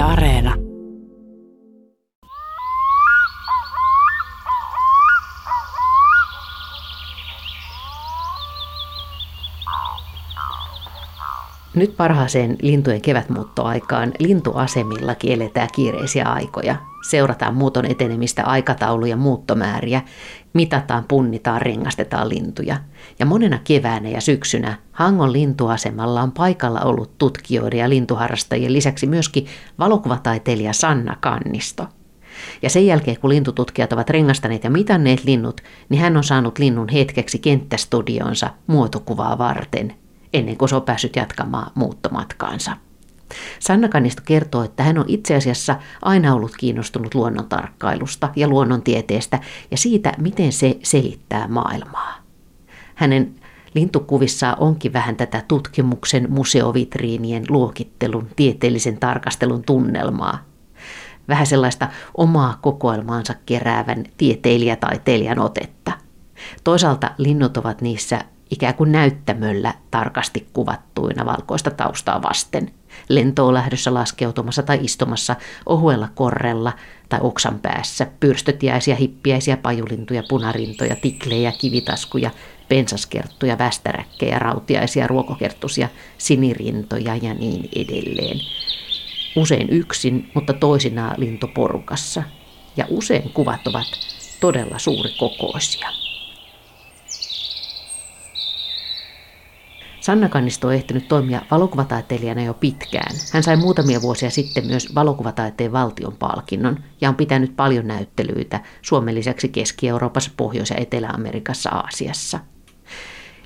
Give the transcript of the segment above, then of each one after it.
Areena. Nyt parhaaseen lintujen kevätmuuttoaikaan lintuasemilla kieletään kiireisiä aikoja. Seurataan muuton etenemistä aikatauluja muuttomääriä, mitataan, punnitaan, rengastetaan lintuja. Ja monena keväänä ja syksynä Hangon lintuasemalla on paikalla ollut tutkijoiden ja lintuharrastajien lisäksi myöskin valokuvataiteilija Sanna Kannisto. Ja sen jälkeen, kun lintututkijat ovat rengastaneet ja mitanneet linnut, niin hän on saanut linnun hetkeksi kenttästudionsa muotokuvaa varten – ennen kuin se on päässyt jatkamaan muuttomatkaansa. Sanna Kannisto kertoo, että hän on itse asiassa aina ollut kiinnostunut luonnontarkkailusta ja luonnontieteestä ja siitä, miten se selittää maailmaa. Hänen lintukuvissaan onkin vähän tätä tutkimuksen, museovitriinien, luokittelun, tieteellisen tarkastelun tunnelmaa. Vähän sellaista omaa kokoelmaansa keräävän tieteilijätaiteilijan otetta. Toisaalta linnut ovat niissä ikään kuin näyttämöllä tarkasti kuvattuina valkoista taustaa vasten. Lentoon lähdössä laskeutumassa tai istumassa ohuella korrella tai oksan päässä, pyrstötiäisiä, hippiäisiä, pajulintuja, punarintoja, tiklejä, kivitaskuja, pensaskerttuja, västäräkkejä, rautiaisia, ruokokerttusia, sinirintoja ja niin edelleen. Usein yksin, mutta toisinaan lintoporukassa. Ja usein kuvat ovat todella suurikokoisia. Sanna Kannisto on ehtinyt toimia valokuvataiteilijana jo pitkään. Hän sai muutamia vuosia sitten myös valokuvataiteen valtion palkinnon ja on pitänyt paljon näyttelyitä Suomen lisäksi Keski-Euroopassa, Pohjois- ja Etelä-Amerikassa, Aasiassa.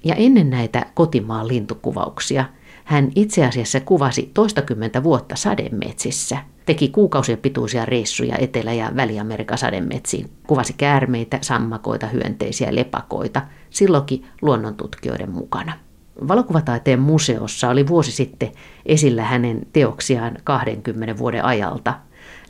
Ja ennen näitä kotimaan lintukuvauksia hän itse asiassa kuvasi toistakymmentä vuotta sademetsissä. Teki kuukausien pituisia reissuja Etelä- ja Väli-Amerikan sademetsiin. Kuvasi käärmeitä, sammakoita, hyönteisiä, lepakoita, silloinkin luonnontutkijoiden mukana. Valokuvataiteen museossa oli vuosi sitten esillä hänen teoksiaan 20 vuoden ajalta,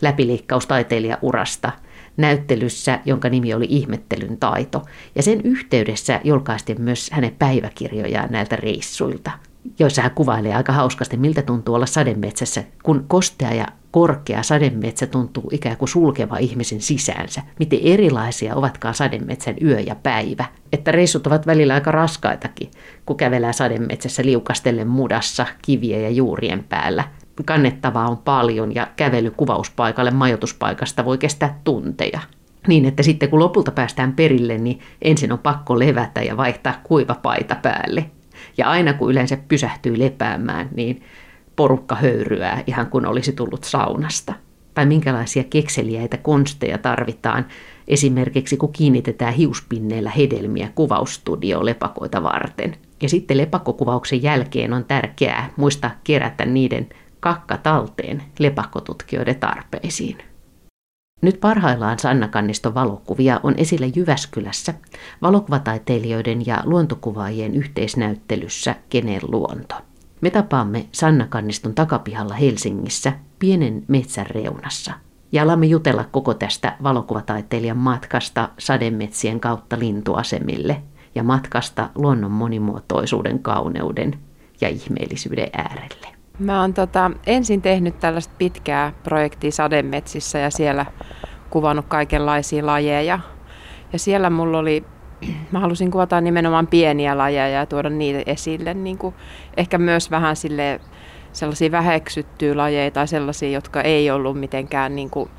läpileikkaustaiteilijaurasta, näyttelyssä, jonka nimi oli Ihmettelyn taito, ja sen yhteydessä julkaistiin myös hänen päiväkirjojaan näiltä reissuilta – joissa hän kuvailee aika hauskasti, miltä tuntuu olla sademetsässä, kun kostea ja korkea sademetsä tuntuu ikään kuin sulkeva ihmisen sisäänsä. Miten erilaisia ovatkaan sademetsän yö ja päivä. Että reissut ovat välillä aika raskaitakin, kun kävelää sademetsässä liukastellen mudassa, kiviä ja juurien päällä. Kannettavaa on paljon ja kävely kuvauspaikalle majoituspaikasta voi kestää tunteja. Niin, että sitten kun lopulta päästään perille, niin ensin on pakko levätä ja vaihtaa kuiva paita päälle. Ja aina kun yleensä pysähtyy lepäämään, niin porukka höyryää ihan kuin olisi tullut saunasta. Tai minkälaisia kekseliäitä konsteja tarvitaan esimerkiksi kun kiinnitetään hiuspinneillä hedelmiä kuvaustudioon lepakoita varten. Ja sitten lepakkokuvauksen jälkeen on tärkeää muistaa kerätä niiden kakka talteen lepakkotutkijoiden tarpeisiin. Nyt parhaillaan Sanna Kanniston valokuvia on esillä Jyväskylässä valokuvataiteilijoiden ja luontokuvaajien yhteisnäyttelyssä Kenen luonto. Me tapaamme Sanna Kanniston takapihalla Helsingissä pienen metsän reunassa ja alamme jutella koko tästä valokuvataiteilijan matkasta sademetsien kautta lintuasemille ja matkasta luonnon monimuotoisuuden kauneuden ja ihmeellisyyden äärelle. Mä oon tota, ensin tehnyt tällaista pitkää projektia sademetsissä ja siellä kuvannut kaikenlaisia lajeja. Ja siellä mulla oli, mä halusin kuvata nimenomaan pieniä lajeja ja tuoda niitä esille. Niin kuin ehkä myös vähän sille sellaisia väheksyttyjä lajeja tai sellaisia, jotka ei ollut mitenkään niin kuin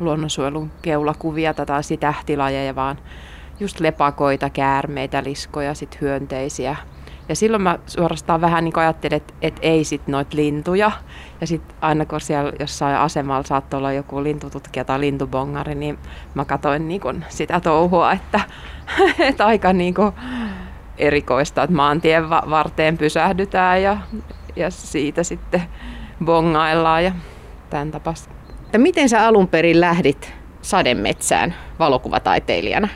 luonnonsuojelun keulakuvia tai tähtilajeja, vaan just lepakoita, käärmeitä, liskoja, sit hyönteisiä – ja silloin mä suorastaan vähän niin ajattelin, että, että ei sit noita lintuja. Ja sitten aina kun siellä jossain asemalla saattoi olla joku lintututkija tai lintubongari, niin mä katsoin niin kun sitä touhua, että, että aika niin erikoista, että maantien varteen pysähdytään ja, ja siitä sitten bongaillaan ja tämän tapasta. Miten sä alun perin lähdit sademetsään valokuvataiteilijana?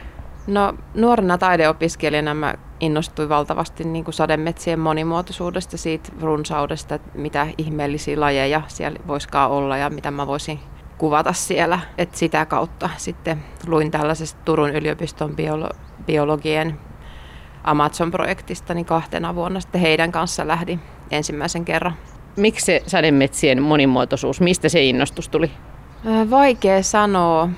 No nuorena taideopiskelijana mä innostuin valtavasti niin kuin sademetsien monimuotoisuudesta, siitä runsaudesta, että mitä ihmeellisiä lajeja siellä voisikaan olla ja mitä mä voisin kuvata siellä. Et sitä kautta sitten luin tällaisesta Turun yliopiston biolo- biologien Amazon-projektista niin kahtena vuonna sitten heidän kanssa lähdin ensimmäisen kerran Miksi se sademetsien monimuotoisuus, mistä se innostus tuli? Vaikea sanoa.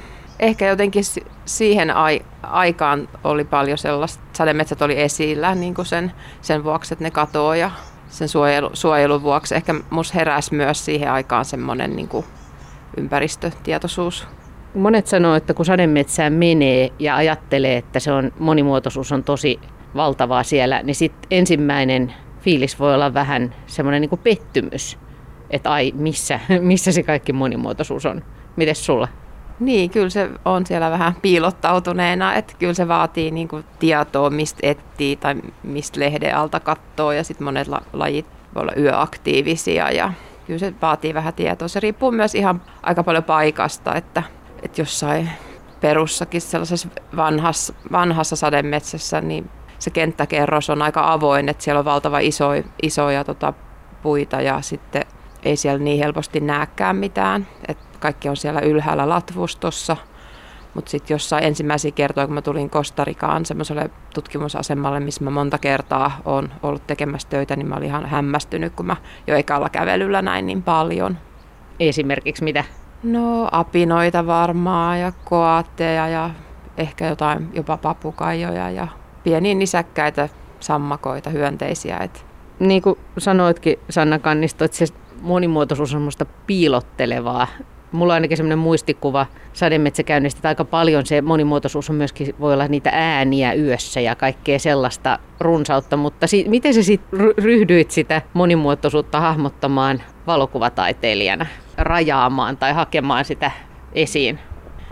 Ehkä jotenkin siihen ai- aikaan oli paljon sellaista, sademetsät oli esillä niin kuin sen, sen vuoksi, että ne katoaa ja sen suojelu, suojelun vuoksi. Ehkä mus heräsi myös siihen aikaan semmoinen niin kuin ympäristötietoisuus. Monet sanoo, että kun sademetsään menee ja ajattelee, että se on, monimuotoisuus on tosi valtavaa siellä, niin sitten ensimmäinen fiilis voi olla vähän semmoinen niin pettymys, että ai, missä, missä se kaikki monimuotoisuus on. Mites sulla? Niin, kyllä se on siellä vähän piilottautuneena, että kyllä se vaatii niin kuin tietoa, mistä etsii tai mistä lehden alta katsoo ja sitten monet la- lajit voi olla yöaktiivisia ja kyllä se vaatii vähän tietoa. Se riippuu myös ihan aika paljon paikasta, että, että jossain perussakin sellaisessa vanhassa, vanhassa sademetsässä, niin se kenttäkerros on aika avoin, että siellä on valtava iso, isoja tota, puita ja sitten ei siellä niin helposti näkään mitään. Et kaikki on siellä ylhäällä latvustossa. Mutta sitten jossain ensimmäisiä kertoja, kun mä tulin Kostarikaan semmoiselle tutkimusasemalle, missä mä monta kertaa olen ollut tekemässä töitä, niin mä olin ihan hämmästynyt, kun mä jo ekalla kävelyllä näin niin paljon. Esimerkiksi mitä? No apinoita varmaan ja koatteja ja ehkä jotain jopa papukaijoja ja pieniä nisäkkäitä, sammakoita, hyönteisiä. Et. Niin kuin sanoitkin Sanna Kannisto, että se monimuotoisuus on semmoista piilottelevaa. Mulla on ainakin semmoinen muistikuva sademetsäkäynnistä, että aika paljon se monimuotoisuus on myöskin, voi olla niitä ääniä yössä ja kaikkea sellaista runsautta, mutta si- miten sä sitten ryhdyit sitä monimuotoisuutta hahmottamaan valokuvataiteilijana, rajaamaan tai hakemaan sitä esiin?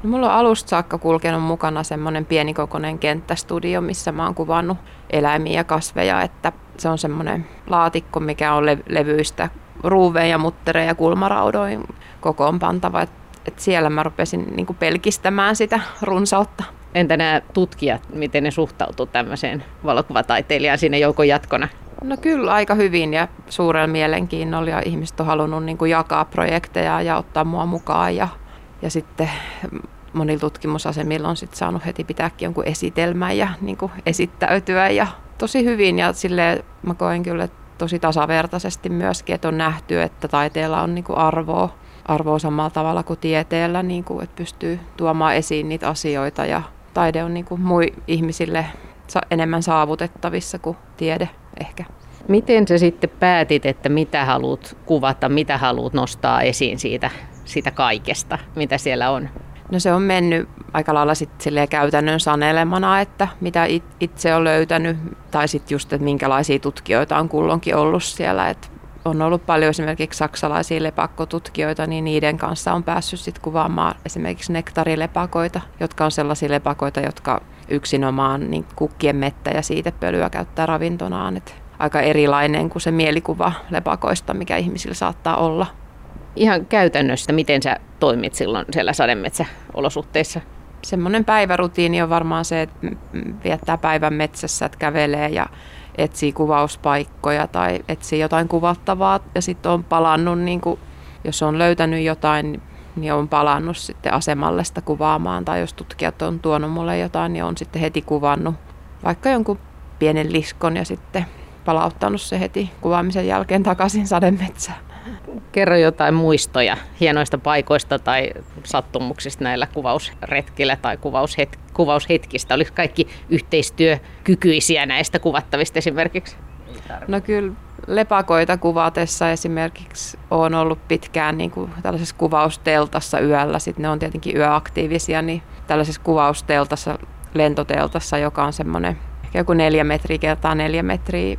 No, mulla on alusta saakka kulkenut mukana semmoinen pienikokoinen kenttästudio, missä mä oon kuvannut eläimiä ja kasveja, että se on semmoinen laatikko, mikä on le- levyistä ruuveen ja muttereen ja kulmaraudoin kokoonpantava. Et, et siellä mä rupesin niinku pelkistämään sitä runsautta. Entä nämä tutkijat, miten ne suhtautuu tämmöiseen valokuvataiteilijaan siinä joukon jatkona? No kyllä aika hyvin ja suurella mielenkiinnolla ja ihmiset on halunnut niin jakaa projekteja ja ottaa mua mukaan ja, ja sitten monilla tutkimusasemilla on sitten saanut heti pitääkin jonkun esitelmän ja niin esittäytyä ja tosi hyvin ja sille mä koen kyllä tosi tasavertaisesti myöskin, että on nähty, että taiteella on niin kuin arvoa, arvoa samalla tavalla kuin tieteellä, niin kuin, että pystyy tuomaan esiin niitä asioita ja taide on niin kuin mui ihmisille enemmän saavutettavissa kuin tiede ehkä. Miten sä sitten päätit, että mitä haluat kuvata, mitä haluat nostaa esiin siitä, siitä kaikesta, mitä siellä on? No se on mennyt aika lailla sitten käytännön sanelemana, että mitä itse on löytänyt, tai sitten just, että minkälaisia tutkijoita on kulloinkin ollut siellä. Et on ollut paljon esimerkiksi saksalaisia lepakkotutkijoita, niin niiden kanssa on päässyt sitten kuvaamaan esimerkiksi nektarilepakoita, jotka on sellaisia lepakoita, jotka yksinomaan niin kukkien mettä ja siitepölyä käyttää ravintonaan. Et aika erilainen kuin se mielikuva lepakoista, mikä ihmisillä saattaa olla ihan käytännössä, miten sä toimit silloin siellä sademetsäolosuhteissa? Semmoinen päivärutiini on varmaan se, että viettää päivän metsässä, että kävelee ja etsii kuvauspaikkoja tai etsii jotain kuvattavaa ja sitten on palannut, niin kuin, jos on löytänyt jotain, niin on palannut sitten asemalle sitä kuvaamaan tai jos tutkijat on tuonut mulle jotain, niin on sitten heti kuvannut vaikka jonkun pienen liskon ja sitten palauttanut se heti kuvaamisen jälkeen takaisin sademetsään. Kerro jotain muistoja hienoista paikoista tai sattumuksista näillä kuvausretkillä tai kuvaushet- kuvaushetkistä. Oliko kaikki yhteistyökykyisiä näistä kuvattavista esimerkiksi? No kyllä lepakoita kuvatessa esimerkiksi on ollut pitkään niin kuin tällaisessa kuvausteltassa yöllä. Sitten ne on tietenkin yöaktiivisia, niin tällaisessa kuvausteltassa, lentoteltassa, joka on semmoinen ehkä joku neljä metriä kertaa neljä metriä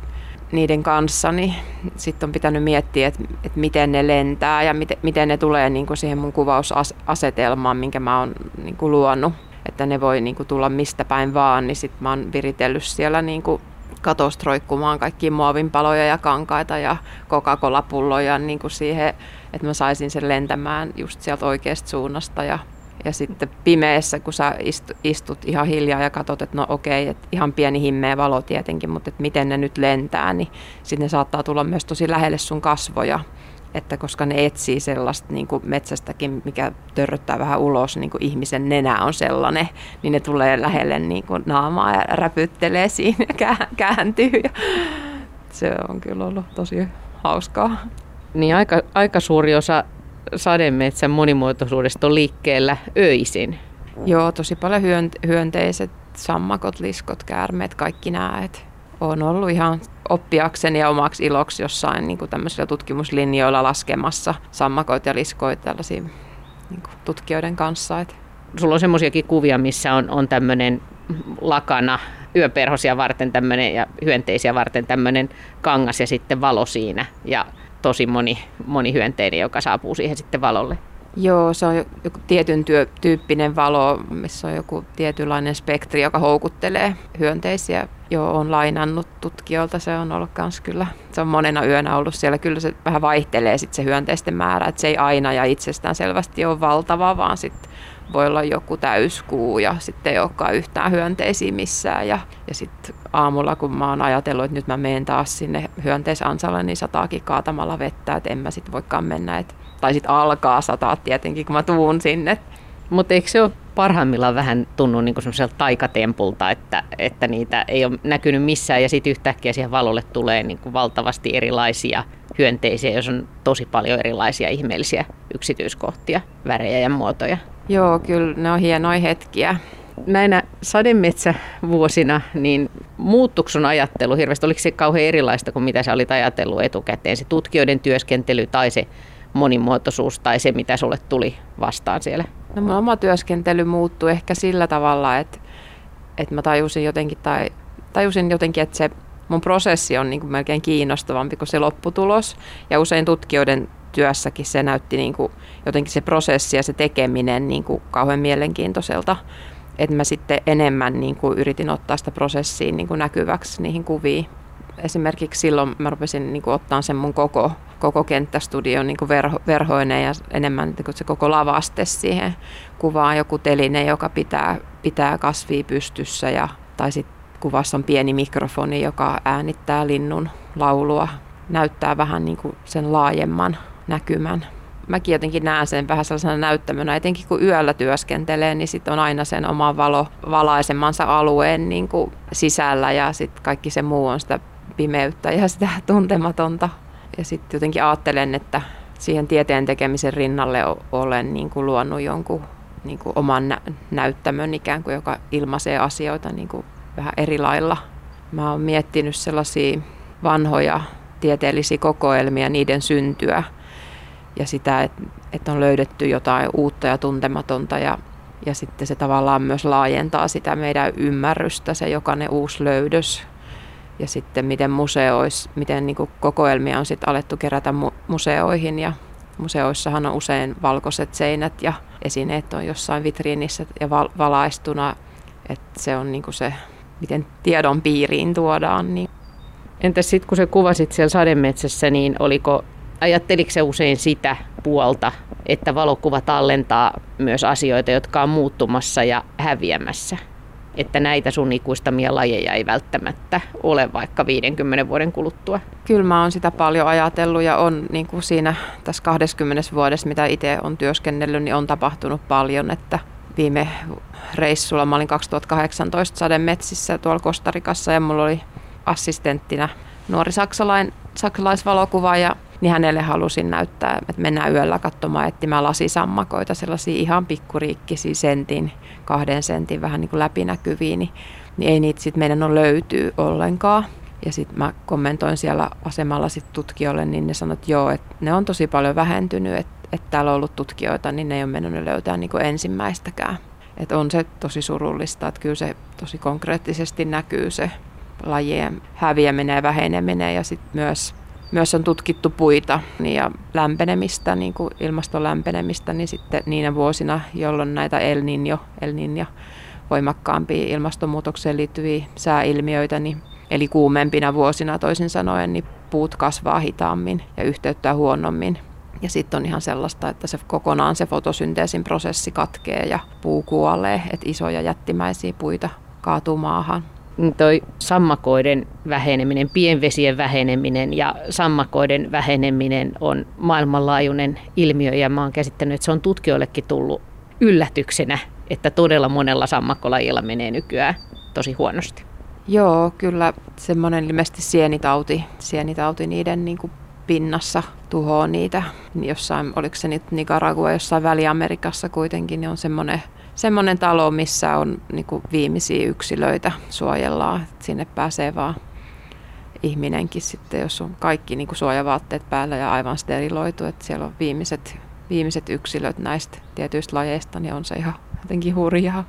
niiden kanssa, niin sitten on pitänyt miettiä, että, että miten ne lentää ja miten, miten ne tulee niin kuin siihen mun kuvausasetelmaan, minkä mä oon niin kuin luonut. Että ne voi niin kuin tulla mistä päin vaan, niin sitten mä oon viritellyt siellä niin kuin katosta roikkumaan muovinpaloja ja kankaita ja Coca-Cola-pulloja niin kuin siihen, että mä saisin sen lentämään just sieltä oikeasta suunnasta ja ja sitten pimeässä, kun sä istut ihan hiljaa ja katsot, että no okei, että ihan pieni himmeä valo tietenkin, mutta että miten ne nyt lentää, niin sitten ne saattaa tulla myös tosi lähelle sun kasvoja. Että koska ne etsii sellaista niin kuin metsästäkin, mikä törröttää vähän ulos, niin kuin ihmisen nenä on sellainen, niin ne tulee lähelle niin kuin naamaa ja räpyttelee siinä ja kääntyy. Ja se on kyllä ollut tosi hauskaa. Niin aika, aika suuri osa sademetsän monimuotoisuudesta on liikkeellä öisin. Joo, tosi paljon hyönteiset, sammakot, liskot, käärmeet, kaikki nämä. on ollut ihan oppiakseni ja omaksi iloksi jossain niin kuin tämmöisillä tutkimuslinjoilla laskemassa sammakoita ja liskoita tällaisia niin kuin tutkijoiden kanssa. Et. Sulla on semmoisiakin kuvia, missä on, on tämmöinen lakana yöperhosia varten tämmöinen ja hyönteisiä varten tämmöinen kangas ja sitten valo siinä. Ja tosi moni, moni hyönteinen, joka saapuu siihen sitten valolle. Joo, se on joku tietyn työ, tyyppinen valo, missä on joku tietynlainen spektri, joka houkuttelee hyönteisiä. Joo, on lainannut tutkijoilta, se on ollut kans kyllä, se on monena yönä ollut siellä. Kyllä se vähän vaihtelee sitten se hyönteisten määrä, että se ei aina ja itsestään selvästi ole valtava, vaan sitten voi olla joku täyskuu ja sitten ei olekaan yhtään hyönteisiä missään. Ja, ja sitten aamulla, kun mä oon ajatellut, että nyt mä menen taas sinne hyönteisansalle, niin sataakin kaatamalla vettä, että en mä sitten voikaan mennä. Et, tai sitten alkaa sataa tietenkin, kun mä tuun sinne. Mutta eikö se ole parhaimmillaan vähän tunnu niin semmoiselta taikatempulta, että, että niitä ei ole näkynyt missään ja sitten yhtäkkiä siihen valolle tulee niin kuin valtavasti erilaisia hyönteisiä, jos on tosi paljon erilaisia ihmeellisiä yksityiskohtia, värejä ja muotoja. Joo, kyllä ne on hienoja hetkiä. Näinä sademetsävuosina, niin muuttuiko sun ajattelu hirveästi? Oliko se kauhean erilaista kuin mitä sä olit ajatellut etukäteen? Se tutkijoiden työskentely tai se monimuotoisuus tai se, mitä sulle tuli vastaan siellä? No mun oma työskentely muuttui ehkä sillä tavalla, että, että mä tajusin jotenkin, tai, tajusin jotenkin, että se mun prosessi on niin kuin melkein kiinnostavampi kuin se lopputulos. Ja usein tutkijoiden työssäkin se näytti niin kuin jotenkin se prosessi ja se tekeminen niin kuin kauhean mielenkiintoiselta. Että mä sitten enemmän niin kuin yritin ottaa sitä prosessia niin kuin näkyväksi niihin kuviin. Esimerkiksi silloin mä rupesin niin kuin ottaa sen mun koko, koko kenttästudion niin kuin verho, verhoinen ja enemmän niin kuin se koko lavaste siihen kuvaan. Joku teline, joka pitää, pitää kasvia pystyssä ja, tai sitten kuvassa on pieni mikrofoni, joka äänittää linnun laulua. Näyttää vähän niin kuin sen laajemman näkymän. Mäkin jotenkin näen sen vähän sellaisena näyttämönä, etenkin kun yöllä työskentelee, niin sitten on aina sen oma valo, valaisemansa alueen niin kuin sisällä ja sitten kaikki se muu on sitä pimeyttä ja sitä tuntematonta. Ja sitten jotenkin ajattelen, että siihen tieteen tekemisen rinnalle olen niin kuin luonut jonkun niin kuin oman nä- näyttämön ikään kuin, joka ilmaisee asioita niin kuin vähän eri lailla. Mä oon miettinyt sellaisia vanhoja tieteellisiä kokoelmia, niiden syntyä ja sitä, että, että on löydetty jotain uutta ja tuntematonta ja, ja sitten se tavallaan myös laajentaa sitä meidän ymmärrystä, se jokainen uusi löydös. Ja sitten miten museois, miten niin kokoelmia on sitten alettu kerätä mu- museoihin ja museoissahan on usein valkoiset seinät ja esineet on jossain vitriinissä ja val- valaistuna, että se on niin se, miten tiedon piiriin tuodaan. Niin. Entäs sitten kun sä kuvasit siellä sademetsässä, niin oliko Ajatteliko se usein sitä puolta, että valokuva tallentaa myös asioita, jotka on muuttumassa ja häviämässä? Että näitä sun ikuistamia lajeja ei välttämättä ole vaikka 50 vuoden kuluttua? Kyllä mä oon sitä paljon ajatellut ja on niin kuin siinä tässä 20 vuodessa, mitä itse on työskennellyt, niin on tapahtunut paljon, että viime reissulla mä olin 2018 sademetsissä tuolla Kostarikassa ja mulla oli assistenttina nuori saksalain, saksalaisvalokuvaaja niin hänelle halusin näyttää, että mennään yöllä katsomaan etsimään lasisammakoita, sellaisia ihan pikkuriikkisiä sentin, kahden sentin vähän niin kuin läpinäkyviä, niin, niin ei niitä sitten meidän on löytyy ollenkaan. Ja sitten mä kommentoin siellä asemalla sit tutkijoille, niin ne sanoivat, että joo, että ne on tosi paljon vähentynyt, että, että täällä on ollut tutkijoita, niin ne ei ole mennyt löytää niin ensimmäistäkään. Että on se tosi surullista, että kyllä se tosi konkreettisesti näkyy se lajien häviäminen ja väheneminen ja sitten myös myös on tutkittu puita ja lämpenemistä, niin kuin ilmaston lämpenemistä, niin sitten niinä vuosina, jolloin näitä El Niño, El Niño voimakkaampia ilmastonmuutokseen liittyviä sääilmiöitä, niin, eli kuumempina vuosina toisin sanoen, niin puut kasvaa hitaammin ja yhteyttää huonommin. Ja sitten on ihan sellaista, että se kokonaan se fotosynteesin prosessi katkee ja puu kuolee, että isoja jättimäisiä puita kaatuu maahan. Niin toi sammakoiden väheneminen, pienvesien väheneminen ja sammakoiden väheneminen on maailmanlaajuinen ilmiö ja mä oon käsittänyt, että se on tutkijoillekin tullut yllätyksenä, että todella monella sammakkolajilla menee nykyään tosi huonosti. Joo, kyllä semmoinen ilmeisesti sienitauti, sienitauti niiden niin kuin pinnassa tuhoaa niitä. Jossain, oliko se nyt Nicaragua, jossain Väli-Amerikassa kuitenkin, niin on semmoinen semmoinen talo, missä on niin kuin viimeisiä yksilöitä suojellaan. Sinne pääsee vaan ihminenkin sitten, jos on kaikki niin kuin suojavaatteet päällä ja aivan steriloitu, että siellä on viimeiset, viimeiset yksilöt näistä tietyistä lajeista, niin on se ihan jotenkin hurjaa.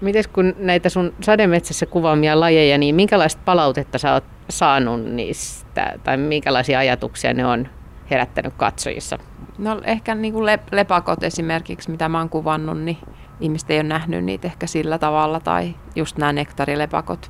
Miten kun näitä sun sademetsässä kuvaamia lajeja, niin minkälaista palautetta sä oot saanut niistä, tai minkälaisia ajatuksia ne on herättänyt katsojissa? No ehkä niin kuin lepakot esimerkiksi, mitä mä oon kuvannut, niin ihmiset ei ole nähnyt niitä ehkä sillä tavalla, tai just nämä nektarilepakot,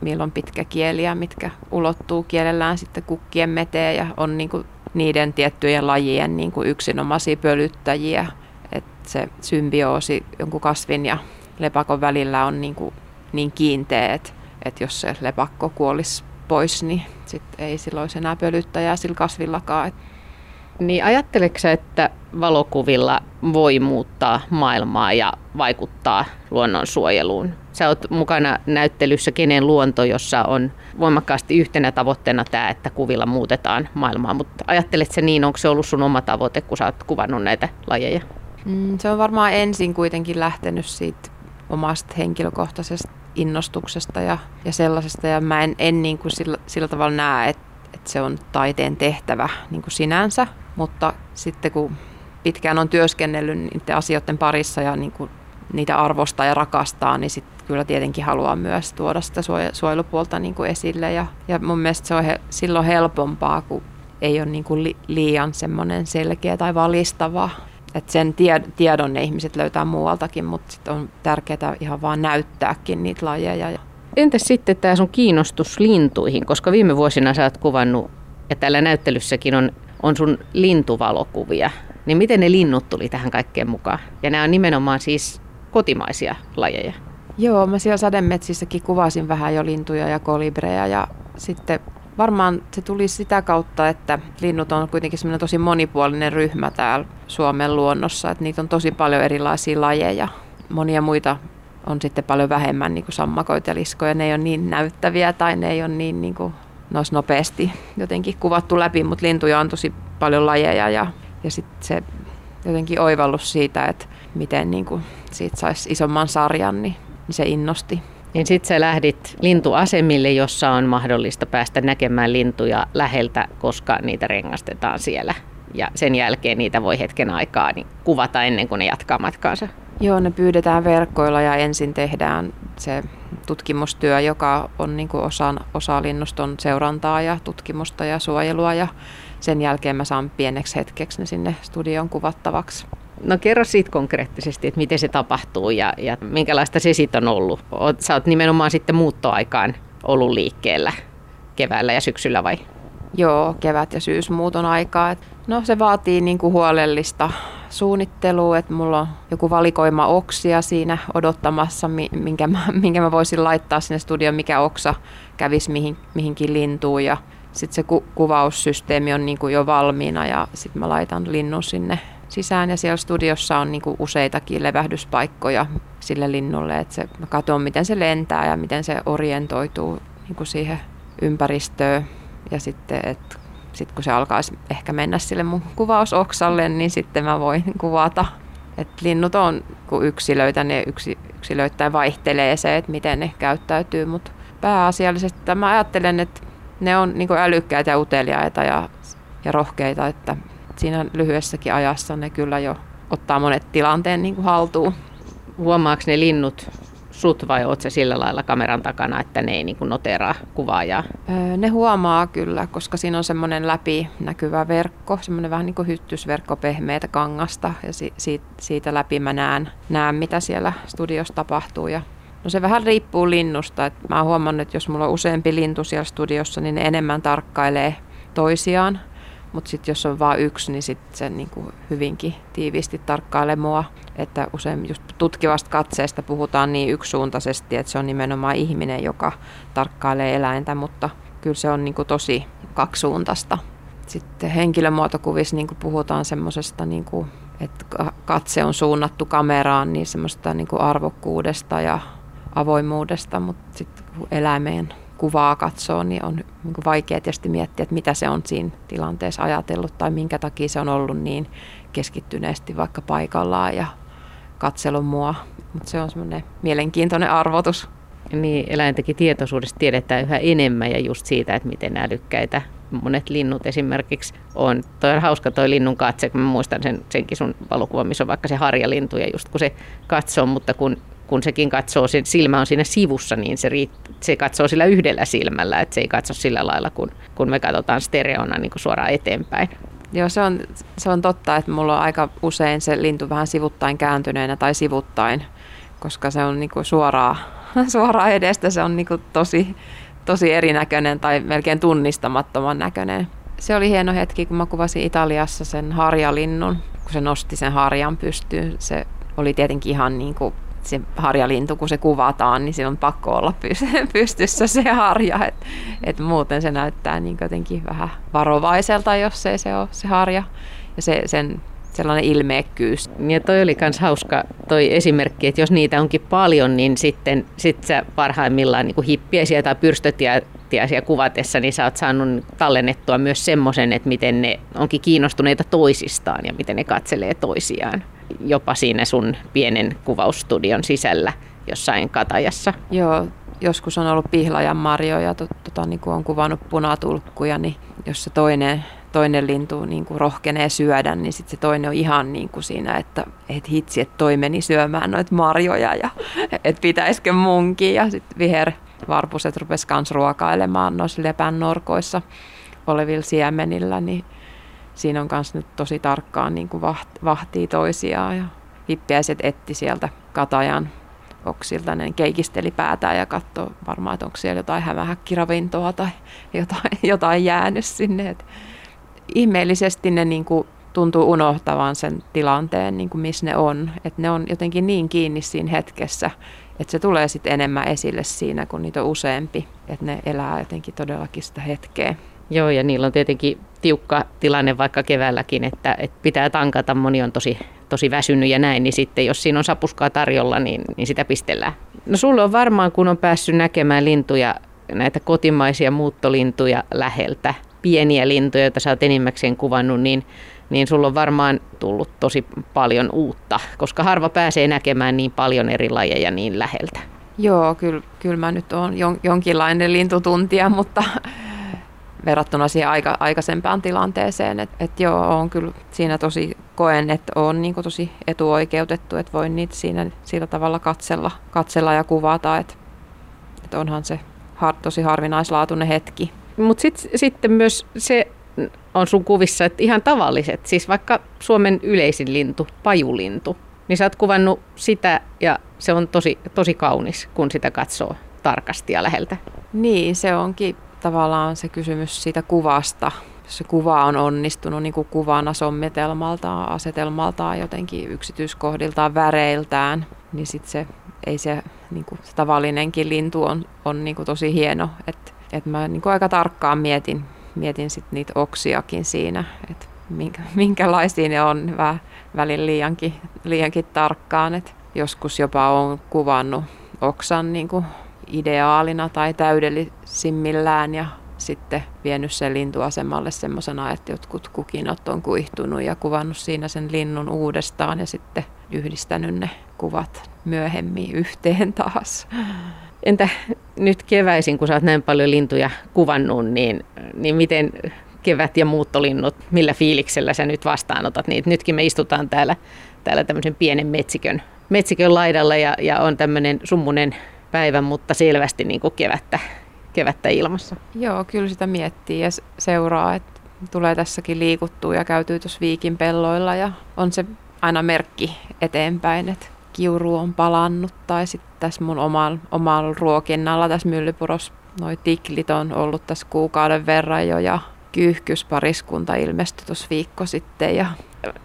millä on pitkä kieli ja mitkä ulottuu kielellään sitten kukkien meteen ja on niin kuin niiden tiettyjen lajien niin kuin yksinomaisia pölyttäjiä. Että se symbioosi jonkun kasvin ja lepakon välillä on niin, kuin niin kiinteä, että, että jos se lepakko kuolisi pois, niin sit ei silloin olisi enää pölyttäjää sillä kasvillakaan. Niin ajatteleksä, että valokuvilla voi muuttaa maailmaa ja vaikuttaa luonnonsuojeluun? Sä oot mukana näyttelyssä Kenen luonto, jossa on voimakkaasti yhtenä tavoitteena tämä, että kuvilla muutetaan maailmaa. Mutta ajattelet se niin, onko se ollut sun oma tavoite, kun sä oot kuvannut näitä lajeja? Mm, se on varmaan ensin kuitenkin lähtenyt siitä omasta henkilökohtaisesta innostuksesta ja, ja sellaisesta. Ja mä en, en niin kuin sillä, sillä tavalla näe, että, että se on taiteen tehtävä niin kuin sinänsä, mutta sitten kun pitkään on työskennellyt niiden asioiden parissa ja niin kuin niitä arvostaa ja rakastaa, niin sitten kyllä tietenkin haluaa myös tuoda sitä suojelupuolta niin kuin esille. Ja, ja mun mielestä se on he, silloin helpompaa, kun ei ole niin kuin li, liian selkeä tai valistava. Että sen tiedon ne ihmiset löytää muualtakin, mutta sitten on tärkeää ihan vaan näyttääkin niitä lajeja. Entäs sitten tämä sun kiinnostus lintuihin, koska viime vuosina sä oot kuvannut, ja täällä näyttelyssäkin on, on sun lintuvalokuvia, niin miten ne linnut tuli tähän kaikkeen mukaan? Ja nämä on nimenomaan siis kotimaisia lajeja. Joo, mä siellä sademetsissäkin kuvasin vähän jo lintuja ja kolibreja ja sitten varmaan se tuli sitä kautta, että linnut on kuitenkin semmoinen tosi monipuolinen ryhmä täällä Suomen luonnossa, että niitä on tosi paljon erilaisia lajeja. Monia muita on sitten paljon vähemmän niin kuin sammakoita ja liskoja, ne ei ole niin näyttäviä tai ne ei ole niin, niin kuin, ne olisi nopeasti jotenkin kuvattu läpi, mutta lintuja on tosi paljon lajeja ja, ja sitten se jotenkin oivallus siitä, että miten niin kuin siitä saisi isomman sarjan, niin se innosti. Niin sitten sä lähdit lintuasemille, jossa on mahdollista päästä näkemään lintuja läheltä, koska niitä rengastetaan siellä. Ja sen jälkeen niitä voi hetken aikaa niin kuvata ennen kuin ne jatkaa matkaansa. Joo, ne pyydetään verkkoilla ja ensin tehdään se tutkimustyö, joka on niin kuin osa, osa linnuston seurantaa ja tutkimusta ja suojelua. Ja sen jälkeen mä saan pieneksi hetkeksi ne sinne studion kuvattavaksi. No kerro siitä konkreettisesti, että miten se tapahtuu ja, ja minkälaista se sitten on ollut. Sä oot nimenomaan sitten muuttoaikaan ollut liikkeellä keväällä ja syksyllä vai? Joo, kevät- ja syysmuuton aikaa. No se vaatii niin kuin huolellista suunnittelua, että mulla on joku valikoima oksia siinä odottamassa, minkä mä, minkä mä voisin laittaa sinne studioon, mikä oksa kävisi mihin, mihinkin lintuun. Ja sitten se ku, kuvaussysteemi on niin kuin jo valmiina ja sitten mä laitan linnun sinne sisään ja siellä studiossa on niin kuin useitakin levähdyspaikkoja sille linnulle, että se, mä katson miten se lentää ja miten se orientoituu niin kuin siihen ympäristöön ja sitten, että sitten kun se alkaisi ehkä mennä sille mun kuvausoksalle, niin sitten mä voin kuvata. Et linnut on yksilöitä, ne yksi, yksilöittäin vaihtelee se, että miten ne käyttäytyy, mutta pääasiallisesti mä ajattelen, että ne on niin älykkäitä ja uteliaita ja, ja rohkeita, että siinä lyhyessäkin ajassa ne kyllä jo ottaa monet tilanteen niin kuin haltuun. Huomaako ne linnut sut vai oot sä sillä lailla kameran takana, että ne ei niin kuin noteraa kuvaajaa? Öö, ne huomaa kyllä, koska siinä on semmoinen läpinäkyvä verkko, semmoinen vähän niin kuin hyttysverkko pehmeitä kangasta ja si- siitä, siitä läpi mä näen, näen, mitä siellä studiossa tapahtuu ja No se vähän riippuu linnusta. Et mä oon huomannut, että jos mulla on useampi lintu siellä studiossa, niin ne enemmän tarkkailee toisiaan. Mutta sitten jos on vain yksi, niin sitten se niinku hyvinkin tiiviisti tarkkailee mua. Että usein just tutkivasta katseesta puhutaan niin yksisuuntaisesti, että se on nimenomaan ihminen, joka tarkkailee eläintä, mutta kyllä se on niinku tosi kaksisuuntaista. Sitten henkilömuotokuvissa niin puhutaan semmoisesta, niin että katse on suunnattu kameraan, niin semmoista niin arvokkuudesta ja avoimuudesta, mutta sitten eläimeen kuvaa katsoo, niin on niin vaikea tietysti miettiä, että mitä se on siinä tilanteessa ajatellut tai minkä takia se on ollut niin keskittyneesti vaikka paikallaan ja katselun mua. Mutta se on semmoinen mielenkiintoinen arvotus. Niin, eläintenkin tietoisuudesta tiedetään yhä enemmän ja just siitä, että miten älykkäitä monet linnut esimerkiksi on. Toi on hauska toi linnun katse, kun mä muistan sen, senkin sun valokuva, missä on vaikka se harjalintu ja just kun se katsoo, mutta kun, kun sekin katsoo, se silmä on siinä sivussa, niin se, riitt, se katsoo sillä yhdellä silmällä, että se ei katso sillä lailla, kun, kun me katsotaan stereona niin kuin suoraan eteenpäin. Joo, se on, se on totta, että mulla on aika usein se lintu vähän sivuttain kääntyneenä tai sivuttain, koska se on niin kuin suoraan, suoraan edestä, se on niin kuin tosi, tosi erinäköinen tai melkein tunnistamattoman näköinen. Se oli hieno hetki, kun mä kuvasin Italiassa sen harjalinnun, kun se nosti sen harjan pystyyn. Se oli tietenkin ihan niin kuin se harjalintu, kun se kuvataan, niin siinä on pakko olla pystyssä se harja. Et, et muuten se näyttää niin jotenkin vähän varovaiselta, jos ei se ole se harja. Ja se, sen sellainen ilmeekkyys. Ja toi oli myös hauska toi esimerkki, että jos niitä onkin paljon, niin sitten sit sä parhaimmillaan niin hippiesiä tai pyrstötiäisiä kuvatessa, niin sä oot saanut tallennettua myös semmoisen, että miten ne onkin kiinnostuneita toisistaan ja miten ne katselee toisiaan. Jopa siinä sun pienen kuvausstudion sisällä jossain katajassa. Joo, joskus on ollut pihlajan marjoja, to, tota, niin kuin on kuvannut punatulkkuja, niin jos se toinen toinen lintu niin kuin rohkenee syödä, niin sitten se toinen on ihan niin kuin siinä, että et hitsi, että toi meni syömään noita marjoja ja että pitäisikö munkin. Ja sitten viher varpuset rupes kans ruokailemaan noissa lepän norkoissa olevilla siemenillä, niin siinä on myös nyt tosi tarkkaan niin kuin vahtii toisiaan ja hippiäiset etti sieltä katajan oksilta, ne keikisteli päätään ja katsoi varmaan, että onko siellä jotain hämähäkkiravintoa tai jotain, jotain jäänyt sinne. Et ihmeellisesti ne niin kuin tuntuu unohtavan sen tilanteen, niin kuin missä ne on. Että ne on jotenkin niin kiinni siinä hetkessä, että se tulee sitten enemmän esille siinä, kun niitä on useampi. Että ne elää jotenkin todellakin sitä hetkeä. Joo, ja niillä on tietenkin tiukka tilanne vaikka keväälläkin, että, että pitää tankata. Moni on tosi, tosi väsynyt ja näin, niin sitten jos siinä on sapuskaa tarjolla, niin, niin sitä pistellään. No sulla on varmaan, kun on päässyt näkemään lintuja, näitä kotimaisia muuttolintuja läheltä, pieniä lintuja, joita sä oot enimmäkseen kuvannut, niin, niin sulla on varmaan tullut tosi paljon uutta, koska harva pääsee näkemään niin paljon eri lajeja niin läheltä. Joo, kyllä, kyllä mä nyt oon jon, jonkinlainen lintutuntija, mutta verrattuna siihen aika, aikaisempaan tilanteeseen. Että et joo, on kyllä siinä tosi, koen, että on niin tosi etuoikeutettu, että voin niitä siinä sillä tavalla katsella, katsella ja kuvata, että et onhan se har, tosi harvinaislaatuinen hetki. Mutta sit, sitten myös se on sun kuvissa, että ihan tavalliset, siis vaikka Suomen yleisin lintu, pajulintu, niin sä oot kuvannut sitä ja se on tosi, tosi kaunis, kun sitä katsoo tarkasti ja läheltä. Niin, se onkin tavallaan se kysymys siitä kuvasta. Se kuva on onnistunut niin kuin kuvana sommetelmaltaan, asetelmaltaan, jotenkin yksityiskohdiltaan, väreiltään, niin sitten se, ei se, niin kuin, se tavallinenkin lintu on, on niin kuin tosi hieno. Että et mä niin kuin aika tarkkaan mietin, mietin sit niitä oksiakin siinä, että minkä, minkälaisia ne on vähän välin liiankin, liiankin tarkkaan. Et joskus jopa on kuvannut oksan niin kuin ideaalina tai täydellisimmillään ja sitten vienyt sen lintuasemalle semmoisena, että jotkut kukinot on kuihtunut ja kuvannut siinä sen linnun uudestaan ja sitten yhdistänyt ne kuvat myöhemmin yhteen taas. Entä nyt keväisin, kun sä oot näin paljon lintuja kuvannut, niin, niin miten kevät ja muuttolinnut, millä fiiliksellä sä nyt vastaanotat niitä? Nytkin me istutaan täällä, täällä tämmöisen pienen metsikön, metsikön laidalla ja, ja on tämmöinen summunen päivä, mutta selvästi niin kuin kevättä, kevättä ilmassa. Joo, kyllä sitä miettii ja seuraa, että tulee tässäkin liikuttua ja käytyy tuossa viikin pelloilla ja on se aina merkki eteenpäin, että kiuru on palannut tai sitten tässä mun omalla, omalla ruokinnalla tässä Myllypurossa noi tiklit on ollut tässä kuukauden verran jo ja kyyhkyspariskunta ilmestyi tuossa viikko sitten ja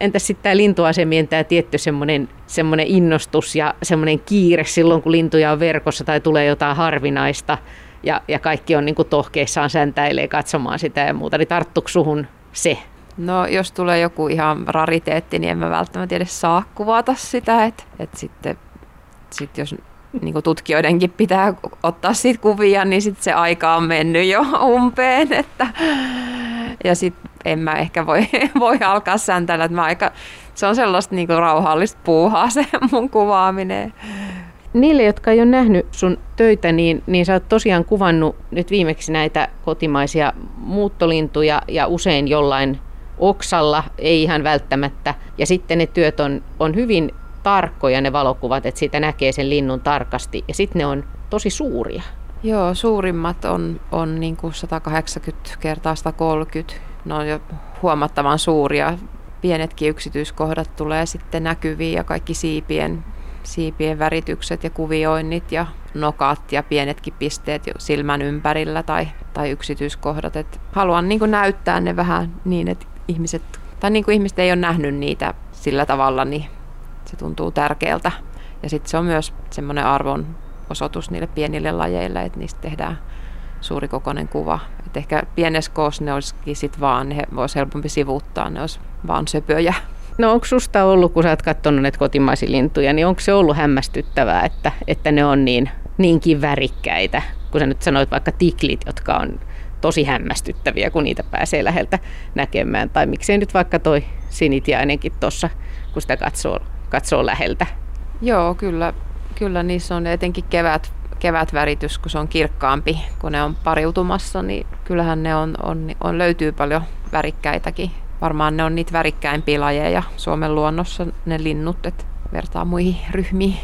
entäs sitten tämä lintuasemien tämä tietty semmoinen, semmoinen innostus ja semmoinen kiire silloin, kun lintuja on verkossa tai tulee jotain harvinaista ja, ja kaikki on niin tohkeissaan säntäilee katsomaan sitä ja muuta, niin tarttuuko suhun se? No jos tulee joku ihan rariteetti, niin en mä välttämättä edes saa kuvata sitä, että et sitten sit jos niin tutkijoidenkin pitää ottaa siitä kuvia, niin sitten se aika on mennyt jo umpeen. Että, ja sitten en mä ehkä voi, voi alkaa säntäällä, että mä aika, se on sellaista niin rauhallista puuhaa se mun kuvaaminen. Niille, jotka ei ole nähnyt sun töitä, niin, niin sä oot tosiaan kuvannut nyt viimeksi näitä kotimaisia muuttolintuja ja usein jollain oksalla, ei ihan välttämättä. Ja sitten ne työt on, on hyvin tarkkoja ne valokuvat, että siitä näkee sen linnun tarkasti. Ja sitten ne on tosi suuria. Joo, suurimmat on, on niin kuin 180 kertaa 130. Ne on jo huomattavan suuria. Pienetkin yksityiskohdat tulee sitten näkyviin ja kaikki siipien, siipien väritykset ja kuvioinnit ja nokat ja pienetkin pisteet silmän ympärillä tai, tai yksityiskohdat. Et haluan niin näyttää ne vähän niin, että ihmiset, tai niin kuin ihmiset ei ole nähnyt niitä sillä tavalla, niin se tuntuu tärkeältä. Ja sitten se on myös semmoinen arvon osoitus niille pienille lajeille, että niistä tehdään suuri kokoinen kuva. Et ehkä pienessä koossa ne olisikin sit vaan, ne voisi helpompi sivuuttaa, ne olisi vaan söpöjä. No onko susta ollut, kun sä oot katsonut näitä kotimaisia lintuja, niin onko se ollut hämmästyttävää, että, että ne on niin, niinkin värikkäitä? Kun sä nyt sanoit vaikka tiklit, jotka on tosi hämmästyttäviä, kun niitä pääsee läheltä näkemään. Tai miksei nyt vaikka toi sinitiainenkin tuossa, kun sitä katsoo, katsoo läheltä. Joo, kyllä, kyllä niissä on etenkin kevät, kevätväritys, kun se on kirkkaampi, kun ne on pariutumassa, niin kyllähän ne on, on, on löytyy paljon värikkäitäkin. Varmaan ne on niitä värikkäimpiä lajeja Suomen luonnossa, ne linnut, että vertaa muihin ryhmiin.